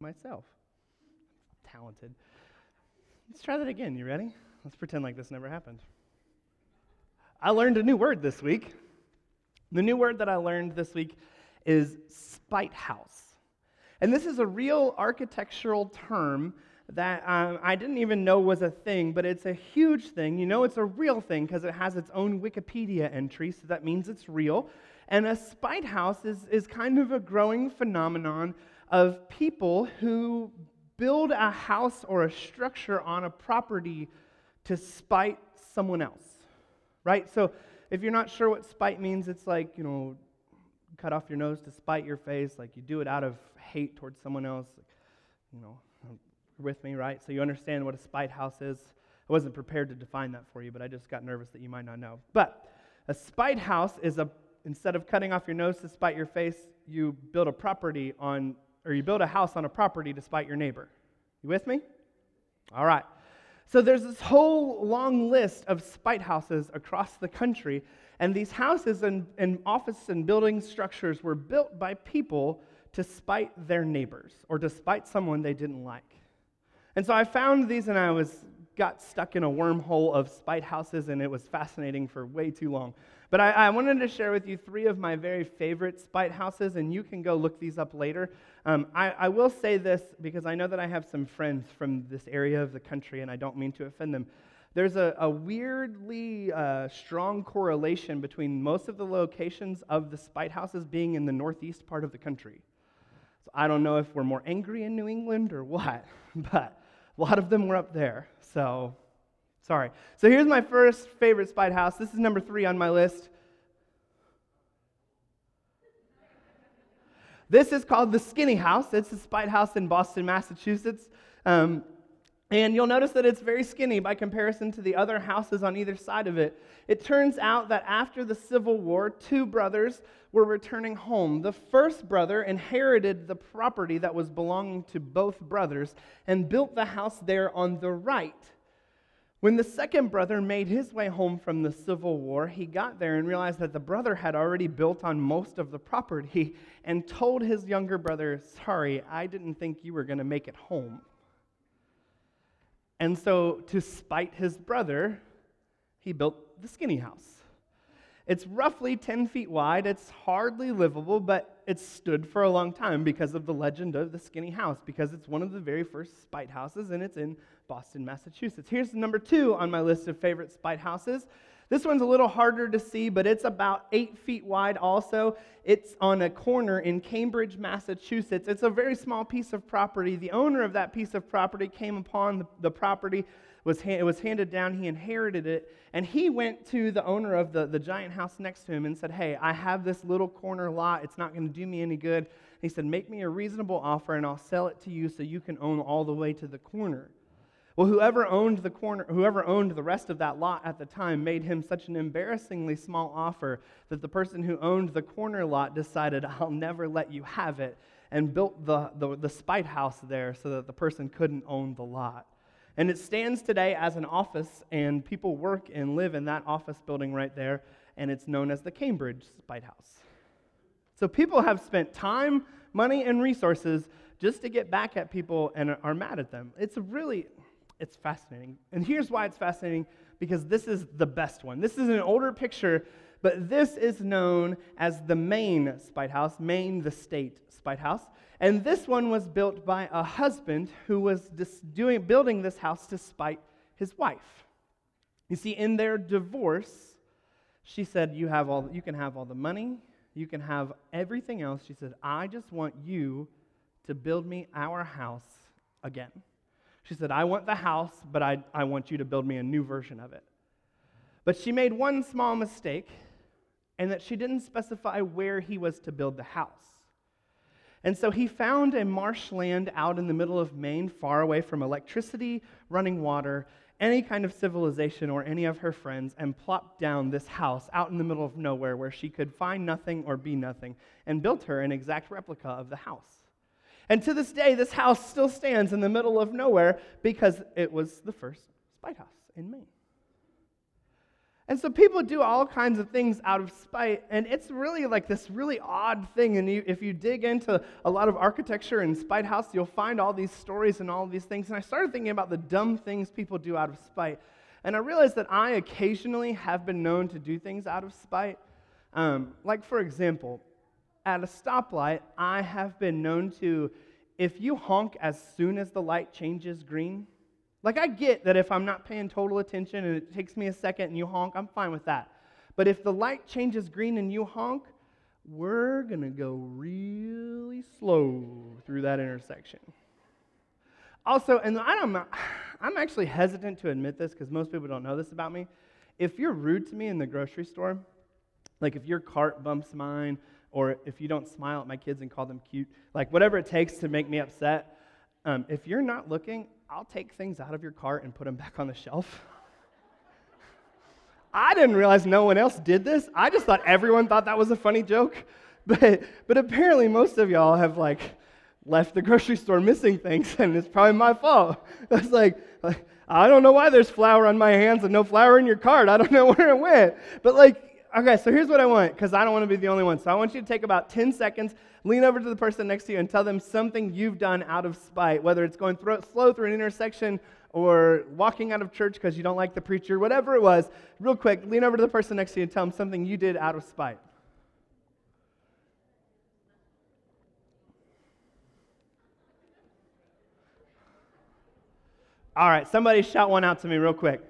myself. Talented. Let's try that again. You ready? Let's pretend like this never happened. I learned a new word this week. The new word that I learned this week is spite house. And this is a real architectural term that um, I didn't even know was a thing, but it's a huge thing. You know, it's a real thing because it has its own Wikipedia entry, so that means it's real. And a spite house is, is kind of a growing phenomenon of people who build a house or a structure on a property to spite someone else, right? So if you're not sure what spite means, it's like, you know, cut off your nose to spite your face, like you do it out of hate towards someone else. You know, with me, right? So you understand what a spite house is. I wasn't prepared to define that for you, but I just got nervous that you might not know. But a spite house is a, instead of cutting off your nose to spite your face, you build a property on, or you build a house on a property to spite your neighbor. You with me? All right. So there's this whole long list of spite houses across the country, and these houses and, and office and building structures were built by people to spite their neighbors or to spite someone they didn't like. And so I found these and I was got stuck in a wormhole of spite houses, and it was fascinating for way too long. But I, I, wanted to share with you three of my very favorite spite houses, and you can go look these up later. Um, I, I, will say this because I know that I have some friends from this area of the country, and I don't mean to offend them. There's a, a weirdly uh, strong correlation between most of the locations of the spite houses being in the northeast part of the country. So I don't know if we're more angry in New England or what, but a lot of them were up there. So, sorry. So, here's my first favorite spite house. This is number three on my list. This is called the Skinny House. It's a spite house in Boston, Massachusetts. Um, and you'll notice that it's very skinny by comparison to the other houses on either side of it. It turns out that after the Civil War, two brothers were returning home. The first brother inherited the property that was belonging to both brothers and built the house there on the right. When the second brother made his way home from the Civil War, he got there and realized that the brother had already built on most of the property and told his younger brother, Sorry, I didn't think you were going to make it home. And so, to spite his brother, he built the skinny house. It's roughly 10 feet wide. It's hardly livable, but it's stood for a long time because of the legend of the skinny house, because it's one of the very first spite houses and it's in Boston, Massachusetts. Here's number two on my list of favorite spite houses. This one's a little harder to see, but it's about eight feet wide also. It's on a corner in Cambridge, Massachusetts. It's a very small piece of property. The owner of that piece of property came upon the, the property, was it was handed down, he inherited it, and he went to the owner of the, the giant house next to him and said, Hey, I have this little corner lot. It's not going to do me any good. He said, Make me a reasonable offer, and I'll sell it to you so you can own all the way to the corner. Well, whoever owned the corner, whoever owned the rest of that lot at the time made him such an embarrassingly small offer that the person who owned the corner lot decided, I'll never let you have it, and built the, the, the spite house there so that the person couldn't own the lot. And it stands today as an office, and people work and live in that office building right there, and it's known as the Cambridge Spite House. So people have spent time, money, and resources just to get back at people and are mad at them. It's really it's fascinating. And here's why it's fascinating because this is the best one. This is an older picture, but this is known as the Maine Spite House, Maine, the state Spite House. And this one was built by a husband who was doing, building this house to spite his wife. You see, in their divorce, she said, you, have all, you can have all the money, you can have everything else. She said, I just want you to build me our house again. She said, I want the house, but I, I want you to build me a new version of it. But she made one small mistake, and that she didn't specify where he was to build the house. And so he found a marshland out in the middle of Maine, far away from electricity, running water, any kind of civilization, or any of her friends, and plopped down this house out in the middle of nowhere where she could find nothing or be nothing, and built her an exact replica of the house. And to this day, this house still stands in the middle of nowhere because it was the first spite house in Maine. And so people do all kinds of things out of spite, and it's really like this really odd thing. And you, if you dig into a lot of architecture and spite house, you'll find all these stories and all these things. And I started thinking about the dumb things people do out of spite. And I realized that I occasionally have been known to do things out of spite. Um, like, for example, at a stoplight, I have been known to, if you honk as soon as the light changes green, like, I get that if I'm not paying total attention and it takes me a second and you honk, I'm fine with that. But if the light changes green and you honk, we're going to go really slow through that intersection. Also, and I'm, I'm actually hesitant to admit this because most people don't know this about me. If you're rude to me in the grocery store, like if your cart bumps mine, or if you don't smile at my kids and call them cute, like whatever it takes to make me upset, um, if you're not looking, I'll take things out of your cart and put them back on the shelf. I didn't realize no one else did this. I just thought everyone thought that was a funny joke. But, but apparently, most of y'all have like left the grocery store missing things, and it's probably my fault. It's like, like I don't know why there's flour on my hands and no flour in your cart. I don't know where it went. But like, okay, so here's what I want, because I don't want to be the only one. So I want you to take about 10 seconds, lean over to the person next to you, and tell them something you've done out of spite, whether it's going through, slow through an intersection or walking out of church because you don't like the preacher, whatever it was. Real quick, lean over to the person next to you and tell them something you did out of spite. All right, somebody shout one out to me real quick.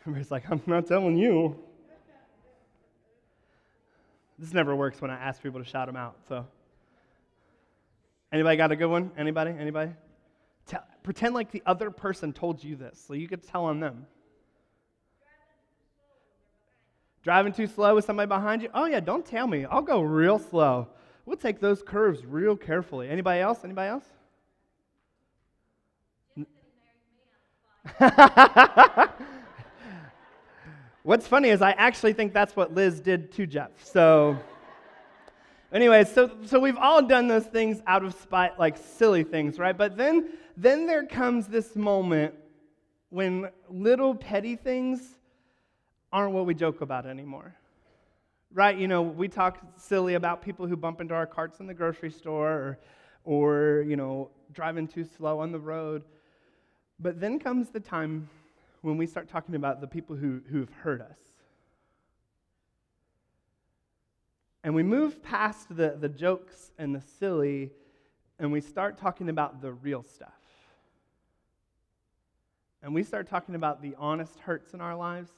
Everybody's like, I'm not telling you. This never works when I ask people to shout them out. So, anybody got a good one? Anybody? Anybody? Tell, pretend like the other person told you this, so you could tell on them. Driving too slow with somebody behind you? Oh yeah, don't tell me. I'll go real slow. We'll take those curves real carefully. Anybody else? Anybody else? What's funny is I actually think that's what Liz did to Jeff. So, anyway, so, so we've all done those things out of spite, like silly things, right? But then, then there comes this moment when little petty things aren't what we joke about anymore. Right? You know, we talk silly about people who bump into our carts in the grocery store or, or you know, driving too slow on the road. But then comes the time when we start talking about the people who, who've hurt us. And we move past the, the jokes and the silly, and we start talking about the real stuff. And we start talking about the honest hurts in our lives,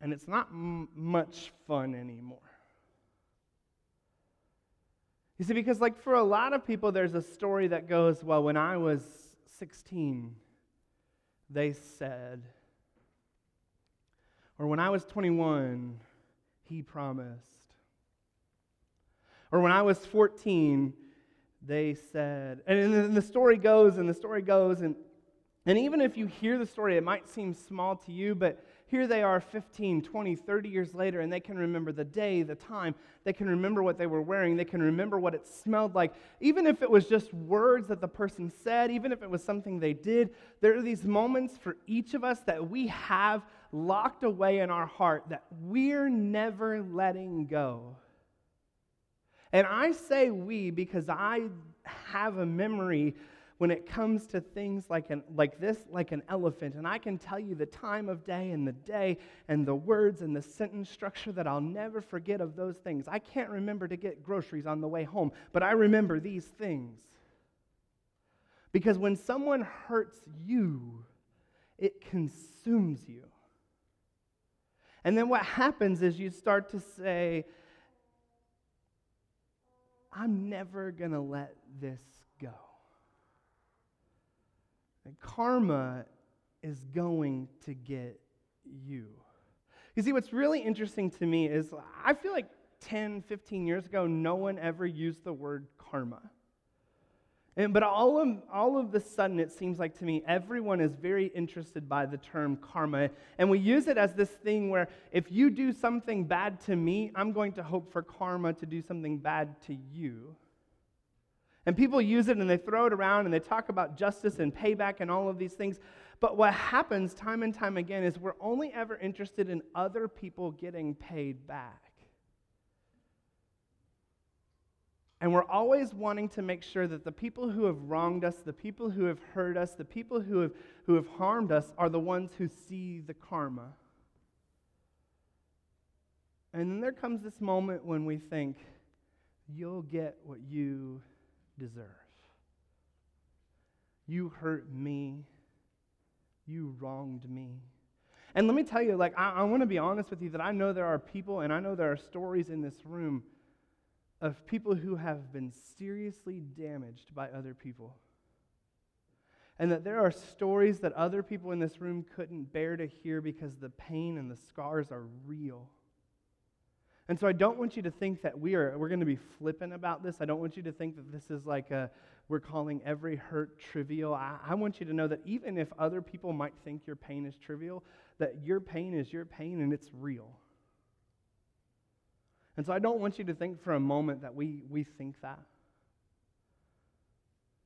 and it's not m- much fun anymore. You see, because, like, for a lot of people, there's a story that goes, well, when I was 16, they said. Or when I was 21, he promised. Or when I was 14, they said. And the story goes, and the story goes, and, and even if you hear the story, it might seem small to you, but here they are 15, 20, 30 years later, and they can remember the day, the time. They can remember what they were wearing. They can remember what it smelled like. Even if it was just words that the person said, even if it was something they did, there are these moments for each of us that we have locked away in our heart that we're never letting go. And I say we because I have a memory when it comes to things like, an, like this, like an elephant. And I can tell you the time of day and the day and the words and the sentence structure that I'll never forget of those things. I can't remember to get groceries on the way home, but I remember these things. Because when someone hurts you, it consumes you. And then what happens is you start to say, I'm never going to let this go. And karma is going to get you. You see, what's really interesting to me is I feel like 10, 15 years ago, no one ever used the word karma. And, but all of, all of the sudden, it seems like to me, everyone is very interested by the term karma. And we use it as this thing where if you do something bad to me, I'm going to hope for karma to do something bad to you. And people use it and they throw it around and they talk about justice and payback and all of these things. But what happens time and time again is we're only ever interested in other people getting paid back. And we're always wanting to make sure that the people who have wronged us, the people who have hurt us, the people who have, who have harmed us are the ones who see the karma. And then there comes this moment when we think, you'll get what you deserve. You hurt me. You wronged me. And let me tell you, like, I, I want to be honest with you that I know there are people and I know there are stories in this room of people who have been seriously damaged by other people. And that there are stories that other people in this room couldn't bear to hear because the pain and the scars are real. And so I don't want you to think that we are we're going to be flippant about this. I don't want you to think that this is like a we're calling every hurt trivial. I, I want you to know that even if other people might think your pain is trivial, that your pain is your pain and it's real. And so I don't want you to think for a moment that we, we think that.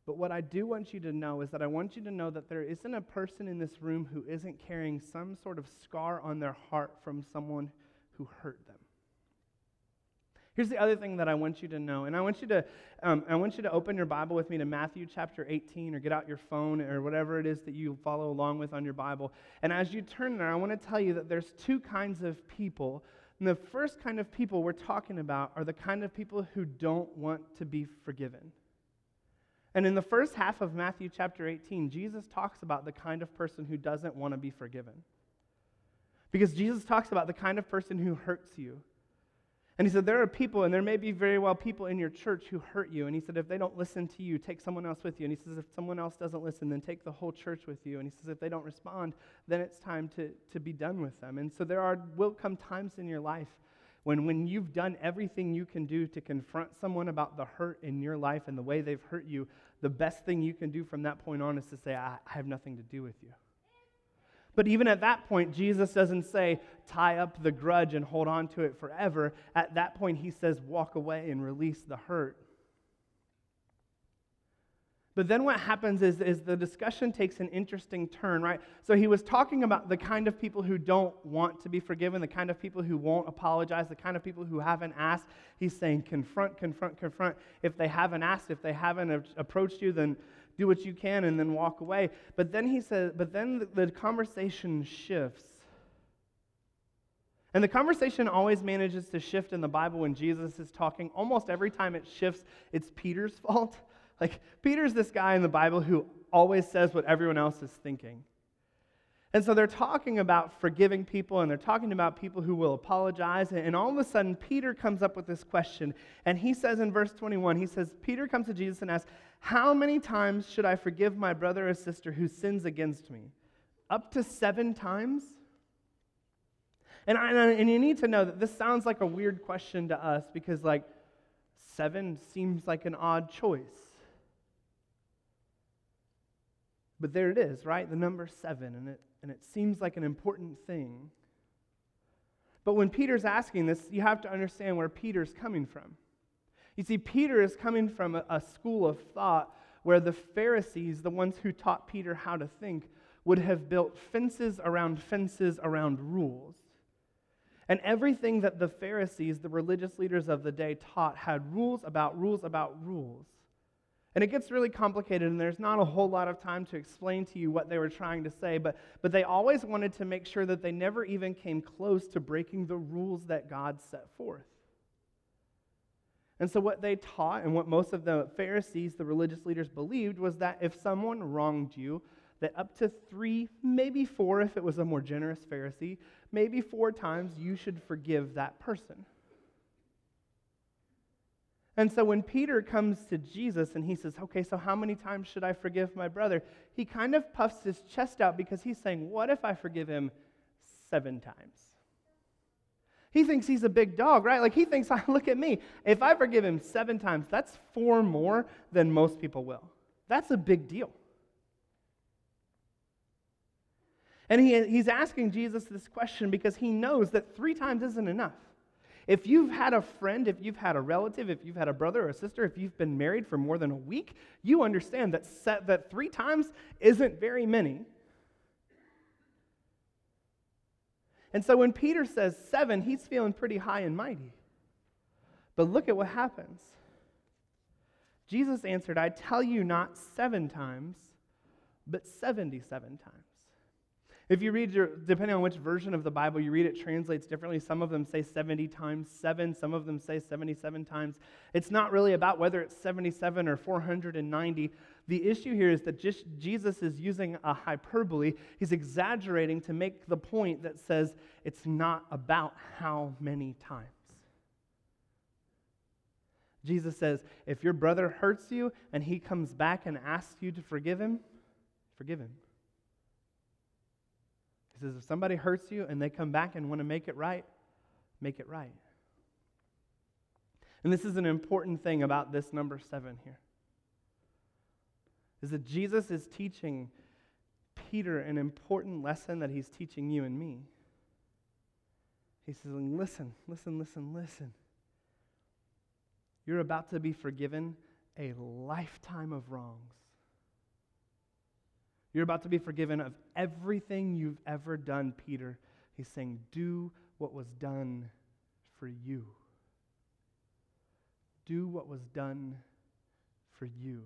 But what I do want you to know is that I want you to know that there isn't a person in this room who isn't carrying some sort of scar on their heart from someone who hurt them. Here's the other thing that I want you to know, and I want you to, um, I want you to open your Bible with me to Matthew chapter 18, or get out your phone, or whatever it is that you follow along with on your Bible. And as you turn there, I want to tell you that there's two kinds of people and the first kind of people we're talking about are the kind of people who don't want to be forgiven. And in the first half of Matthew chapter 18, Jesus talks about the kind of person who doesn't want to be forgiven. Because Jesus talks about the kind of person who hurts you, and he said, There are people, and there may be very well people in your church who hurt you. And he said, If they don't listen to you, take someone else with you. And he says, If someone else doesn't listen, then take the whole church with you. And he says, If they don't respond, then it's time to, to be done with them. And so there are, will come times in your life when, when you've done everything you can do to confront someone about the hurt in your life and the way they've hurt you, the best thing you can do from that point on is to say, I, I have nothing to do with you. But even at that point, Jesus doesn't say, tie up the grudge and hold on to it forever. At that point, he says, walk away and release the hurt. But then what happens is, is the discussion takes an interesting turn, right? So he was talking about the kind of people who don't want to be forgiven, the kind of people who won't apologize, the kind of people who haven't asked. He's saying, confront, confront, confront. If they haven't asked, if they haven't approached you, then do what you can and then walk away. But then he says, but then the, the conversation shifts. And the conversation always manages to shift in the Bible when Jesus is talking. Almost every time it shifts, it's Peter's fault. Like, Peter's this guy in the Bible who always says what everyone else is thinking. And so they're talking about forgiving people and they're talking about people who will apologize. And all of a sudden, Peter comes up with this question. And he says in verse 21, he says, Peter comes to Jesus and asks, How many times should I forgive my brother or sister who sins against me? Up to seven times? And, I, and you need to know that this sounds like a weird question to us because, like, seven seems like an odd choice. But there it is, right? The number seven. And it and it seems like an important thing. But when Peter's asking this, you have to understand where Peter's coming from. You see, Peter is coming from a, a, school of thought where the Pharisees, the ones who taught Peter how to think, would have built fences around fences around rules. And everything that the Pharisees, the religious leaders of the day, taught had rules about rules about rules. And it gets really complicated, and there's not a whole lot of time to explain to you what they were trying to say, but, but they always wanted to make sure that they never even came close to breaking the rules that God set forth. And so, what they taught, and what most of the Pharisees, the religious leaders, believed was that if someone wronged you, that up to three, maybe four, if it was a more generous Pharisee, maybe four times you should forgive that person. And so when Peter comes to Jesus and he says, Okay, so how many times should I forgive my brother? He kind of puffs his chest out because he's saying, What if I forgive him seven times? He thinks he's a big dog, right? Like he thinks, ah, Look at me. If I forgive him seven times, that's four more than most people will. That's a big deal. And he, he's asking Jesus this question because he knows that three times isn't enough. If you've had a friend, if you've had a relative, if you've had a brother or a sister, if you've been married for more than a week, you understand that, set, that three times isn't very many. And so when Peter says seven, he's feeling pretty high and mighty. But look at what happens. Jesus answered, I tell you not seven times, but 77 times. If you read, your, depending on which version of the Bible you read, it translates differently. Some of them say 70 times 7, some of them say 77 times. It's not really about whether it's 77 or 490. The issue here is that Jesus is using a hyperbole. He's exaggerating to make the point that says it's not about how many times. Jesus says, if your brother hurts you and he comes back and asks you to forgive him, forgive him. He says, if somebody hurts you and they come back and want to make it right, make it right. And this is an important thing about this number seven here. Is that Jesus is teaching Peter an important lesson that he's teaching you and me. He's saying, listen, listen, listen, listen. You're about to be forgiven a lifetime of wrongs. You're about to be forgiven of everything you've ever done, Peter. He's saying, Do what was done for you. Do what was done for you.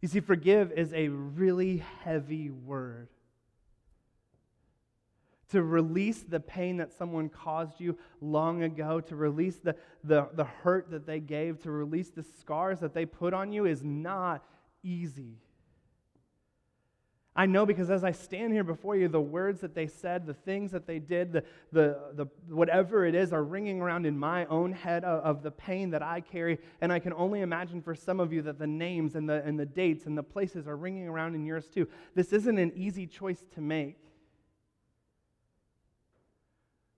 You see, forgive is a really heavy word. To release the pain that someone caused you long ago, to release the, the, the hurt that they gave, to release the scars that they put on you is not easy. I know because as I stand here before you, the words that they said, the things that they did, the, the, the, whatever it is, are ringing around in my own head of, of, the pain that I carry. And I can only imagine for some of you that the names and the, and the dates and the places are ringing around in yours too. This isn't an easy choice to make.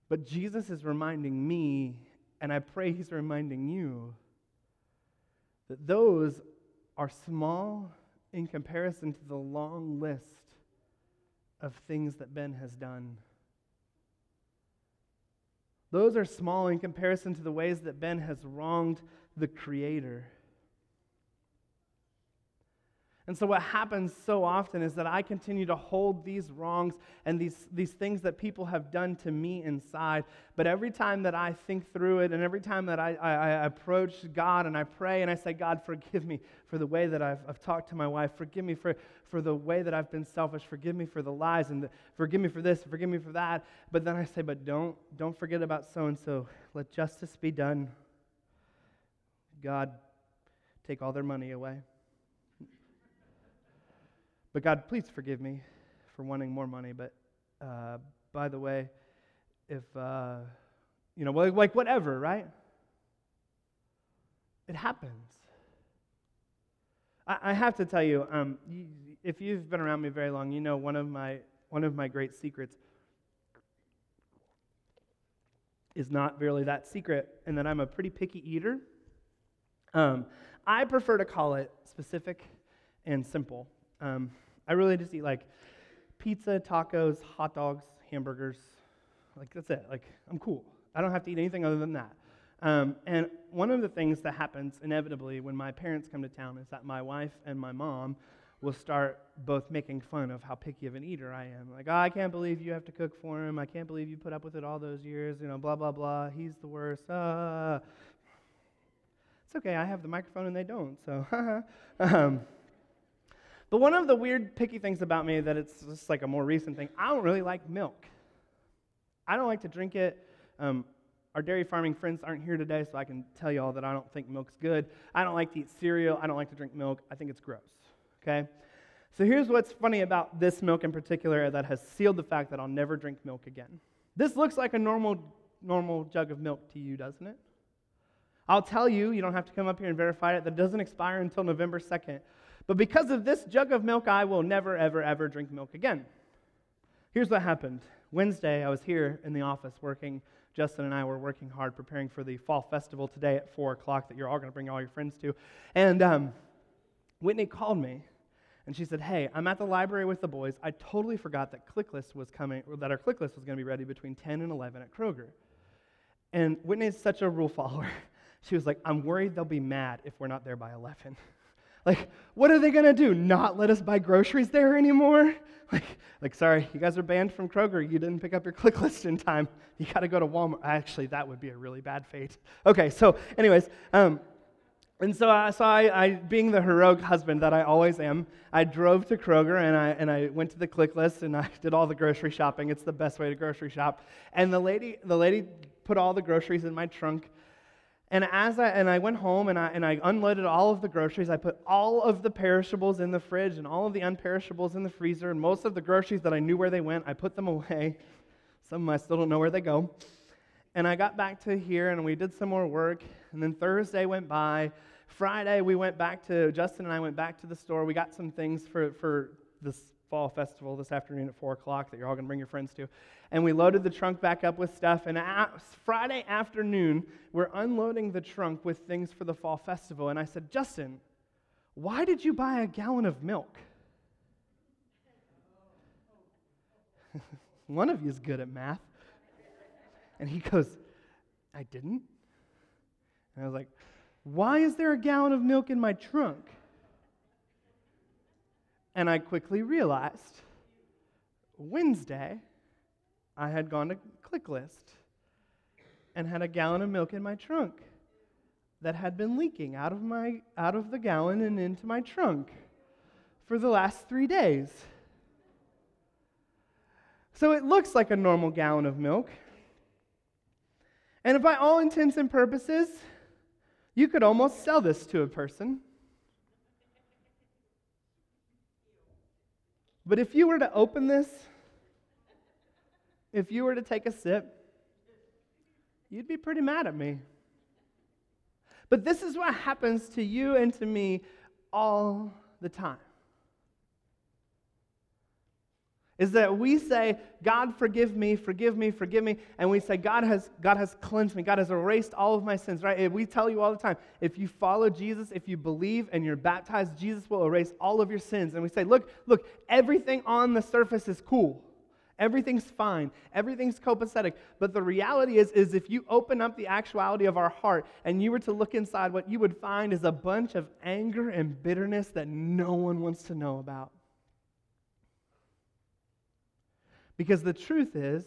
But Jesus is reminding me, and I pray He's reminding you, that those are small in comparison to the long list of things that Ben has done. Those are small in comparison to the ways that Ben has wronged the Creator. And so, what happens so often is that I continue to hold these wrongs and these, these things that people have done to me inside. But every time that I think through it and every time that I, I, I approach God and I pray and I say, God, forgive me for the way that I've, I've, talked to my wife, forgive me for, for the way that I've been selfish, forgive me for the lies, and the, forgive me for this, forgive me for that. But then I say, but don't, don't forget about so and so. Let justice be done. God, take all their money away. But God, please forgive me for wanting more money. But uh, by the way, if, uh, you know, like, whatever, right? It happens. I, have to tell you, um, if you've been around me very long, you know one of my, one of my great secrets is not really that secret, and that I'm a pretty picky eater. Um, I prefer to call it specific and simple. Um, I really just eat like pizza, tacos, hot dogs, hamburgers. Like, that's it. Like, I'm cool. I don't have to eat anything other than that. Um, and one of the things that happens inevitably when my parents come to town is that my wife and my mom will start both making fun of how picky of an eater I am. Like, oh, I can't believe you have to cook for him. I can't believe you put up with it all those years. You know, blah, blah, blah. He's the worst. Uh. It's okay. I have the microphone and they don't. So, um, but one of the weird, picky things about me that it's just like a more recent thing, I don't really like milk. I don't like to drink it. Um, our dairy farming friends aren't here today, so I can tell you all that I don't think milk's good. I don't like to eat cereal. I don't like to drink milk. I think it's gross. Okay? So here's what's funny about this milk in particular that has sealed the fact that I'll never drink milk again. This looks like a normal, normal jug of milk to you, doesn't it? I'll tell you, you don't have to come up here and verify it, that doesn't expire until November 2nd. But because of this jug of milk, I will never, ever, ever drink milk again. Here's what happened. Wednesday, I was here in the office working. Justin and I were working hard preparing for the fall festival today at 4 o'clock that you're all going to bring all your friends to. And um, Whitney called me and she said, Hey, I'm at the library with the boys. I totally forgot that ClickList was coming, that our ClickList was going to be ready between 10 and 11 at Kroger. And Whitney is such a rule follower. She was like, I'm worried they'll be mad if we're not there by 11. Like, what are they going to do? Not let us buy groceries there anymore? Like, like, sorry, you guys are banned from Kroger. You didn't pick up your click list in time. You got to go to Walmart. Actually, that would be a really bad fate. Okay, so, anyways, um, and so, I, so I, I, being the heroic husband that I always am, I drove to Kroger and I, and I went to the click list and I did all the grocery shopping. It's the best way to grocery shop. And the lady, the lady put all the groceries in my trunk. And as I, and I went home and I, and I unloaded all of the groceries, I put all of the perishables in the fridge and all of the unperishables in the freezer. And most of the groceries that I knew where they went, I put them away. Some of them I still don't know where they go. And I got back to here and we did some more work. And then Thursday went by. Friday, we went back to, Justin and I went back to the store. We got some things for, for this fall festival this afternoon at 4 o'clock that you're all going to bring your friends to. And we loaded the trunk back up with stuff. And Friday afternoon, we're unloading the trunk with things for the fall festival. And I said, Justin, why did you buy a gallon of milk? One of you is good at math. And he goes, I didn't. And I was like, Why is there a gallon of milk in my trunk? And I quickly realized Wednesday, I had gone to ClickList and had a gallon of milk in my trunk that had been leaking out of, my, out of the gallon and into my trunk for the last three days. So it looks like a normal gallon of milk. And by all intents and purposes, you could almost sell this to a person. But if you were to open this, if you were to take a sip, you'd be pretty mad at me. But this is what happens to you and to me all the time is that we say, God, forgive me, forgive me, forgive me. And we say, God has, God has cleansed me. God has erased all of my sins, right? We tell you all the time, if you follow Jesus, if you believe and you're baptized, Jesus will erase all of your sins. And we say, look, look, everything on the surface is cool. Everything's fine. Everything's copacetic. But the reality is, is if you open up the actuality of our heart and you were to look inside, what you would find is a bunch of anger and bitterness that no one wants to know about. Because the truth is,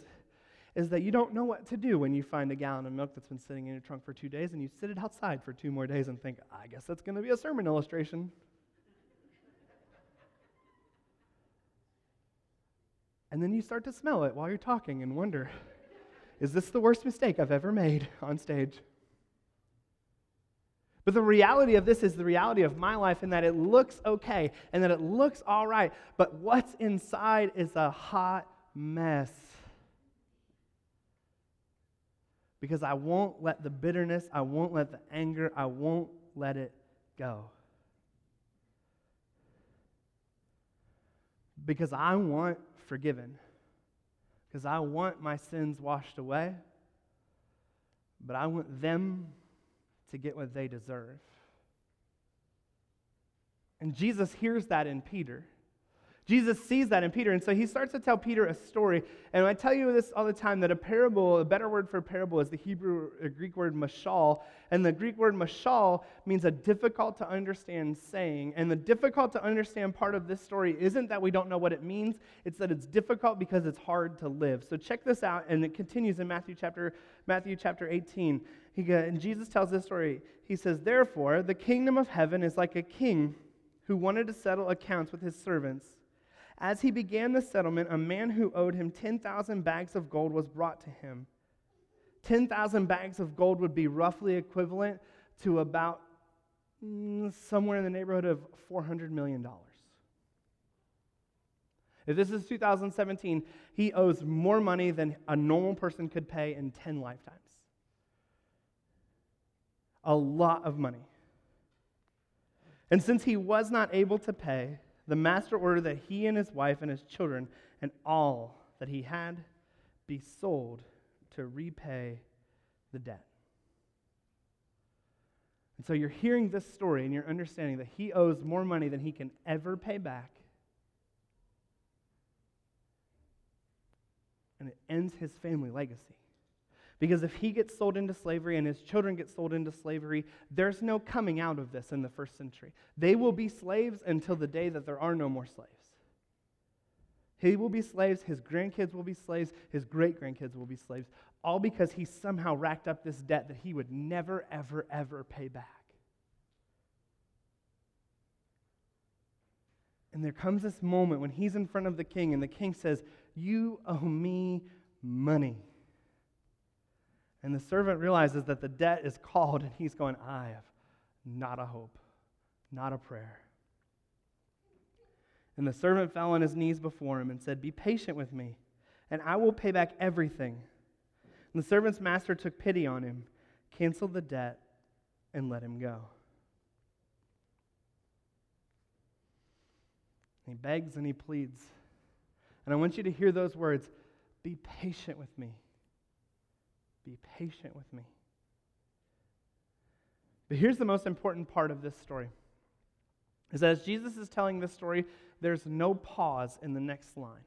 is that you don't know what to do when you find a gallon of milk that's been sitting in your trunk for two days and you sit it outside for two more days and think, I guess that's going to be a sermon illustration. and then you start to smell it while you're talking and wonder, is this the worst mistake I've ever made on stage? But the reality of this is the reality of my life in that it looks okay and that it looks all right, but what's inside is a hot mess. Because I won't let the bitterness, I won't let the anger, I won't let it go. Because I want forgiven. Because I want my sins washed away. But I want them to get what they deserve. And Jesus hears that in Peter. Jesus sees that in Peter, and so he starts to tell Peter a story. And I tell you this all the time that a parable, a better word for a parable, is the Hebrew a Greek word mashal. And the Greek word mashal means a difficult to understand saying. And the difficult to understand part of this story isn't that we don't know what it means, it's that it's difficult because it's hard to live. So check this out, and it continues in Matthew chapter, Matthew chapter 18. He, and Jesus tells this story. He says, Therefore, the kingdom of heaven is like a king who wanted to settle accounts with his servants. As he began the settlement, a man who owed him 10,000 bags of gold was brought to him. 10,000 bags of gold would be roughly equivalent to about mm, somewhere in the neighborhood of $400 million. If this is 2017, he owes more money than a normal person could pay in 10 lifetimes. A lot of money. And since he was not able to pay, the master ordered that he and his wife and his children and all that he had be sold to repay the debt. And so you're hearing this story and you're understanding that he owes more money than he can ever pay back. And it ends his family legacy. Because if he gets sold into slavery and his children get sold into slavery, there's no coming out of this in the first century. They will be slaves until the day that there are no more slaves. He will be slaves, his grandkids will be slaves, his great grandkids will be slaves, all because he somehow racked up this debt that he would never, ever, ever pay back. And there comes this moment when he's in front of the king, and the king says, You owe me money. And the servant realizes that the debt is called, and he's going, I have not a hope, not a prayer. And the servant fell on his knees before him and said, Be patient with me, and I will pay back everything. And the servant's master took pity on him, canceled the debt, and let him go. he begs and he pleads. And I want you to hear those words Be patient with me. Be patient with me. But here's the most important part of this story is that as Jesus is telling this story, there's no pause in the next line.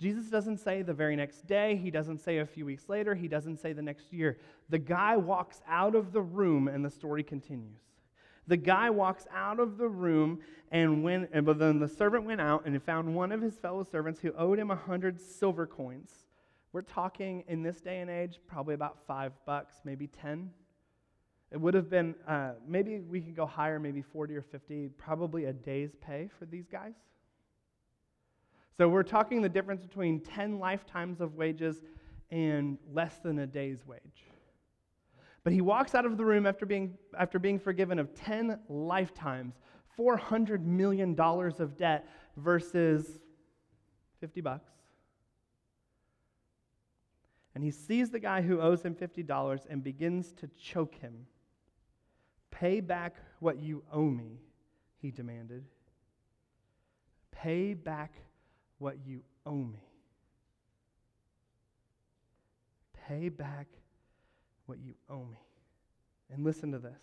Jesus doesn't say the very next day, he doesn't say a few weeks later, he doesn't say the next year. The guy walks out of the room and the story continues. The guy walks out of the room, and when but then the servant went out and found one of his fellow servants who owed him a hundred silver coins. We're talking in this day and age, probably about five bucks, maybe ten. It would have been, uh, maybe we could go higher, maybe 40 or 50, probably a day's pay for these guys. So we're talking the difference between 10 lifetimes of wages and less than a day's wage. But he walks out of the room after being, after being forgiven of 10 lifetimes, $400 million of debt versus 50 bucks. And he sees the guy who owes him $50 and begins to choke him. Pay back what you owe me, he demanded. Pay back what you owe me. Pay back what you owe me. And listen to this.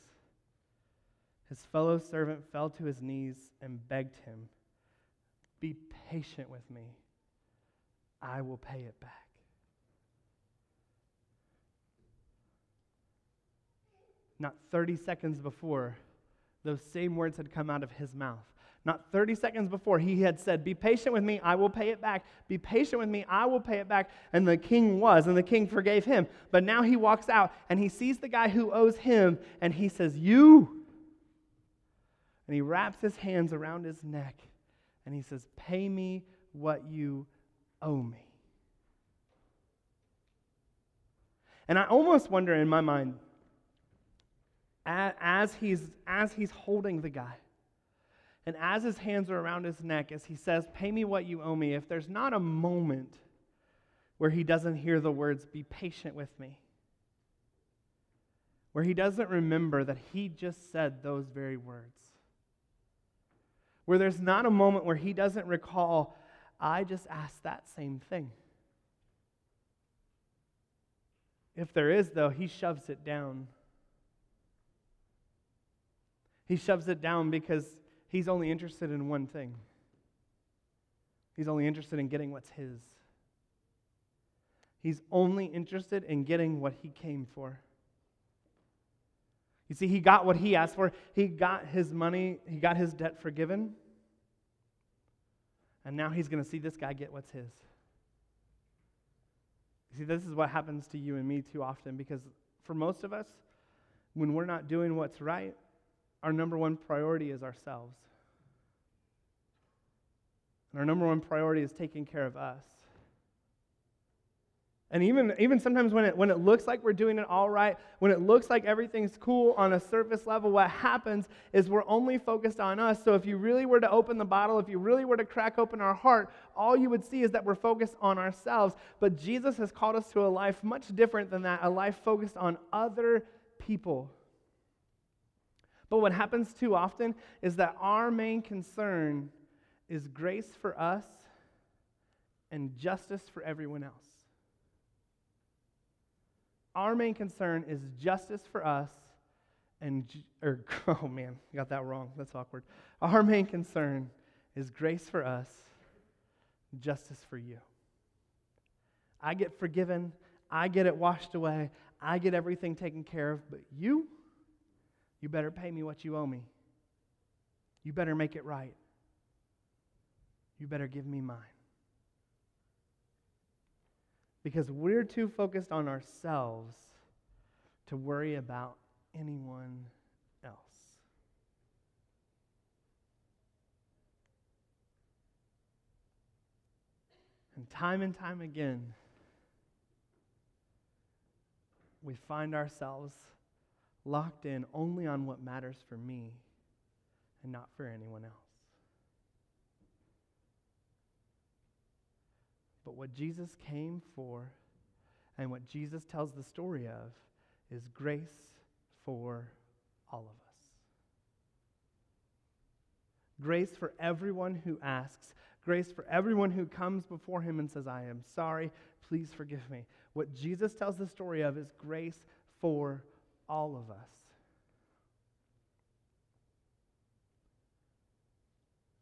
His fellow servant fell to his knees and begged him, Be patient with me. I will pay it back. Not 30 seconds before, those same words had come out of his mouth. Not 30 seconds before, he had said, Be patient with me, I will pay it back. Be patient with me, I will pay it back. And the king was, and the king forgave him. But now he walks out and he sees the guy who owes him, and he says, You. And he wraps his hands around his neck and he says, Pay me what you owe me. And I almost wonder in my mind, as he's, as he's holding the guy, and as his hands are around his neck, as he says, Pay me what you owe me, if there's not a moment where he doesn't hear the words, Be patient with me, where he doesn't remember that he just said those very words, where there's not a moment where he doesn't recall, I just asked that same thing. If there is, though, he shoves it down. He shoves it down because he's only interested in one thing. He's only interested in getting what's his. He's only interested in getting what he came for. You see, he got what he asked for. He got his money, he got his debt forgiven. And now he's going to see this guy get what's his. You see, this is what happens to you and me too often because for most of us, when we're not doing what's right, our number one priority is ourselves. And our number one priority is taking care of us. And even, even sometimes when it, when it looks like we're doing it all right, when it looks like everything's cool on a surface level, what happens is we're only focused on us. So if you really were to open the bottle, if you really were to crack open our heart, all you would see is that we're focused on ourselves. But Jesus has called us to a life much different than that, a life focused on other people. But what happens too often is that our main concern is grace for us and justice for everyone else. Our main concern is justice for us and, or, oh man, I got that wrong. That's awkward. Our main concern is grace for us, justice for you. I get forgiven, I get it washed away. I get everything taken care of. But you, you better pay me what you owe me. You better make it right. You better give me mine. Because we're too focused on ourselves to worry about anyone else. And time and time again, we find ourselves locked in only on what matters for me and not for anyone else. But what Jesus came for and what Jesus tells the story of is grace for all of us. Grace for everyone who asks, grace for everyone who comes before him and says, I am sorry, please forgive me. What Jesus tells the story of is grace for all of us.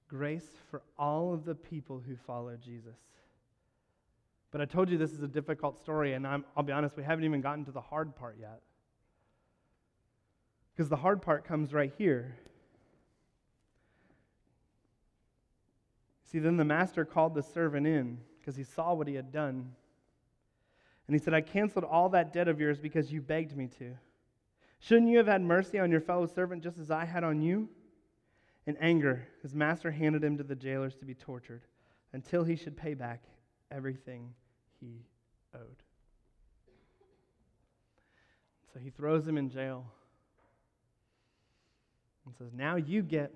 Grace for all of the people who follow Jesus. But I told you this is a difficult story, and i will be honest, we haven't even gotten to the hard part yet. Because the hard part comes right here. See, then the master called the servant in because he saw what he had done. And he said, I canceled all that debt of yours because you begged me to. Shouldn't you have had mercy on your fellow servant just as I had on you? In anger, his master handed him to the jailers to be tortured until he should pay back everything he owed. So he throws him in jail and says, Now you get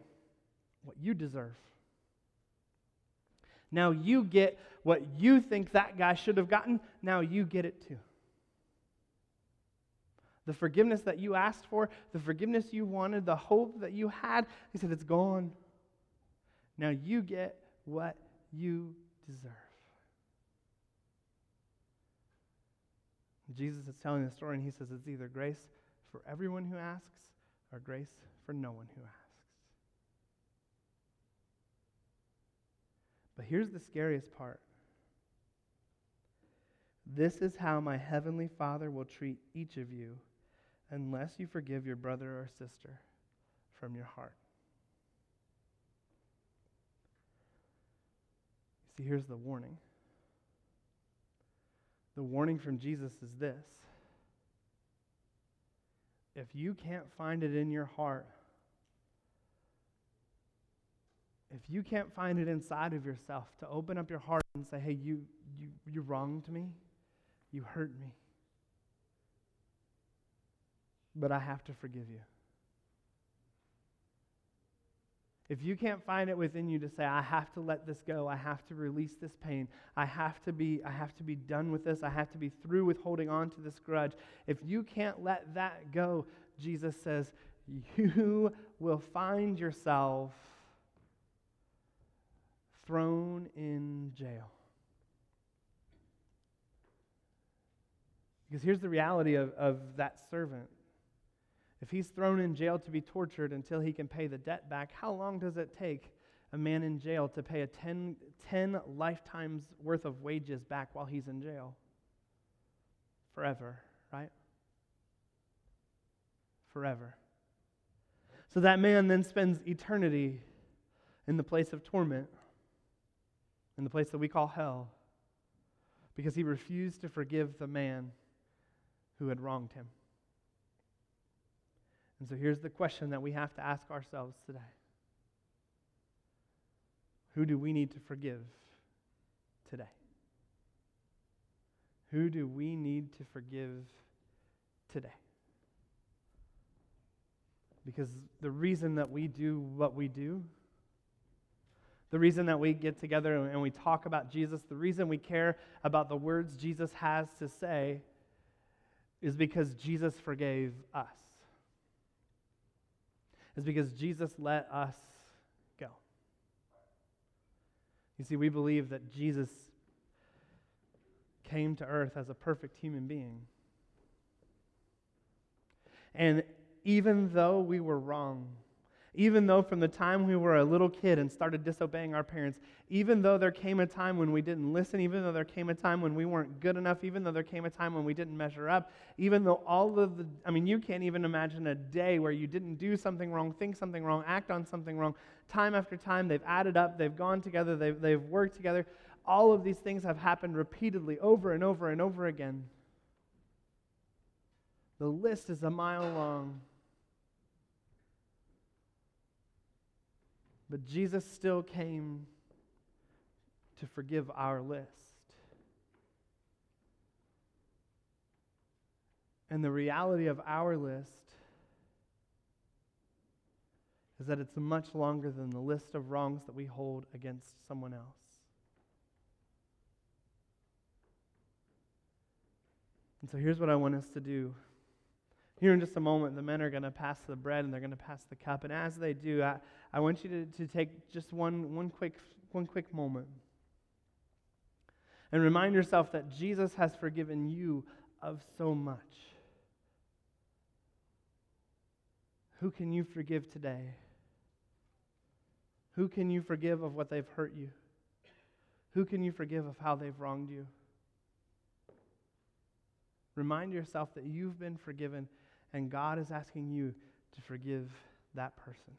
what you deserve. Now you get what you think that guy should have gotten. Now you get it too. The forgiveness that you asked for, the forgiveness you wanted, the hope that you had, he said, it's gone. Now you get what you deserve. Jesus is telling the story, and he says it's either grace for everyone who asks or grace for no one who asks. But here's the scariest part this is how my heavenly Father will treat each of you unless you forgive your brother or sister from your heart. See, here's the warning. The warning from Jesus is this if you can't find it in your heart, if you can't find it inside of yourself to open up your heart and say, hey, you, you, you wronged me, you hurt me, but I have to forgive you. If you can't find it within you to say, I have to let this go, I have to release this pain, I have to be, I have to be done with this, I have to be through with holding on to this grudge. If you can't let that go, Jesus says, you will find yourself thrown in jail. Because here's the reality of, of that servant if he's thrown in jail to be tortured until he can pay the debt back, how long does it take a man in jail to pay a 10, 10 lifetimes worth of wages back while he's in jail? Forever, right? Forever. So that man then spends eternity in the place of torment, in the place that we call hell, because he refused to forgive the man who had wronged him. And so here's the question that we have to ask ourselves today Who do we need to forgive today? Who do we need to forgive today? Because the reason that we do what we do, the reason that we get together and we talk about Jesus, the reason we care about the words Jesus has to say is because Jesus forgave us is because Jesus let us go. You see, we believe that Jesus came to earth as a perfect human being. And even though we were wrong, Even though from the time we were a little kid and started disobeying our parents, even though there came a time when we didn't listen, even though there came a time when we weren't good enough, even though there came a time when we didn't measure up, even though all of the, I mean, you can't even imagine a day where you didn't do something wrong, think something wrong, act on something wrong. Time after time, they've added up, they've gone together, they've, they've worked together. All of these things have happened repeatedly over and over and over again. The list is a mile long. But Jesus still came to forgive our list. And the reality of our list is that it's much longer than the list of wrongs that we hold against someone else. And so here's what I want us to do. Here in just a moment, the men are going to pass the bread and they're going to pass the cup. And as they do, I, I want you to, to take just one, one, quick, one quick moment and remind yourself that Jesus has forgiven you of so much. Who can you forgive today? Who can you forgive of what they've hurt you? Who can you forgive of how they've wronged you? Remind yourself that you've been forgiven and God is asking you to forgive that person.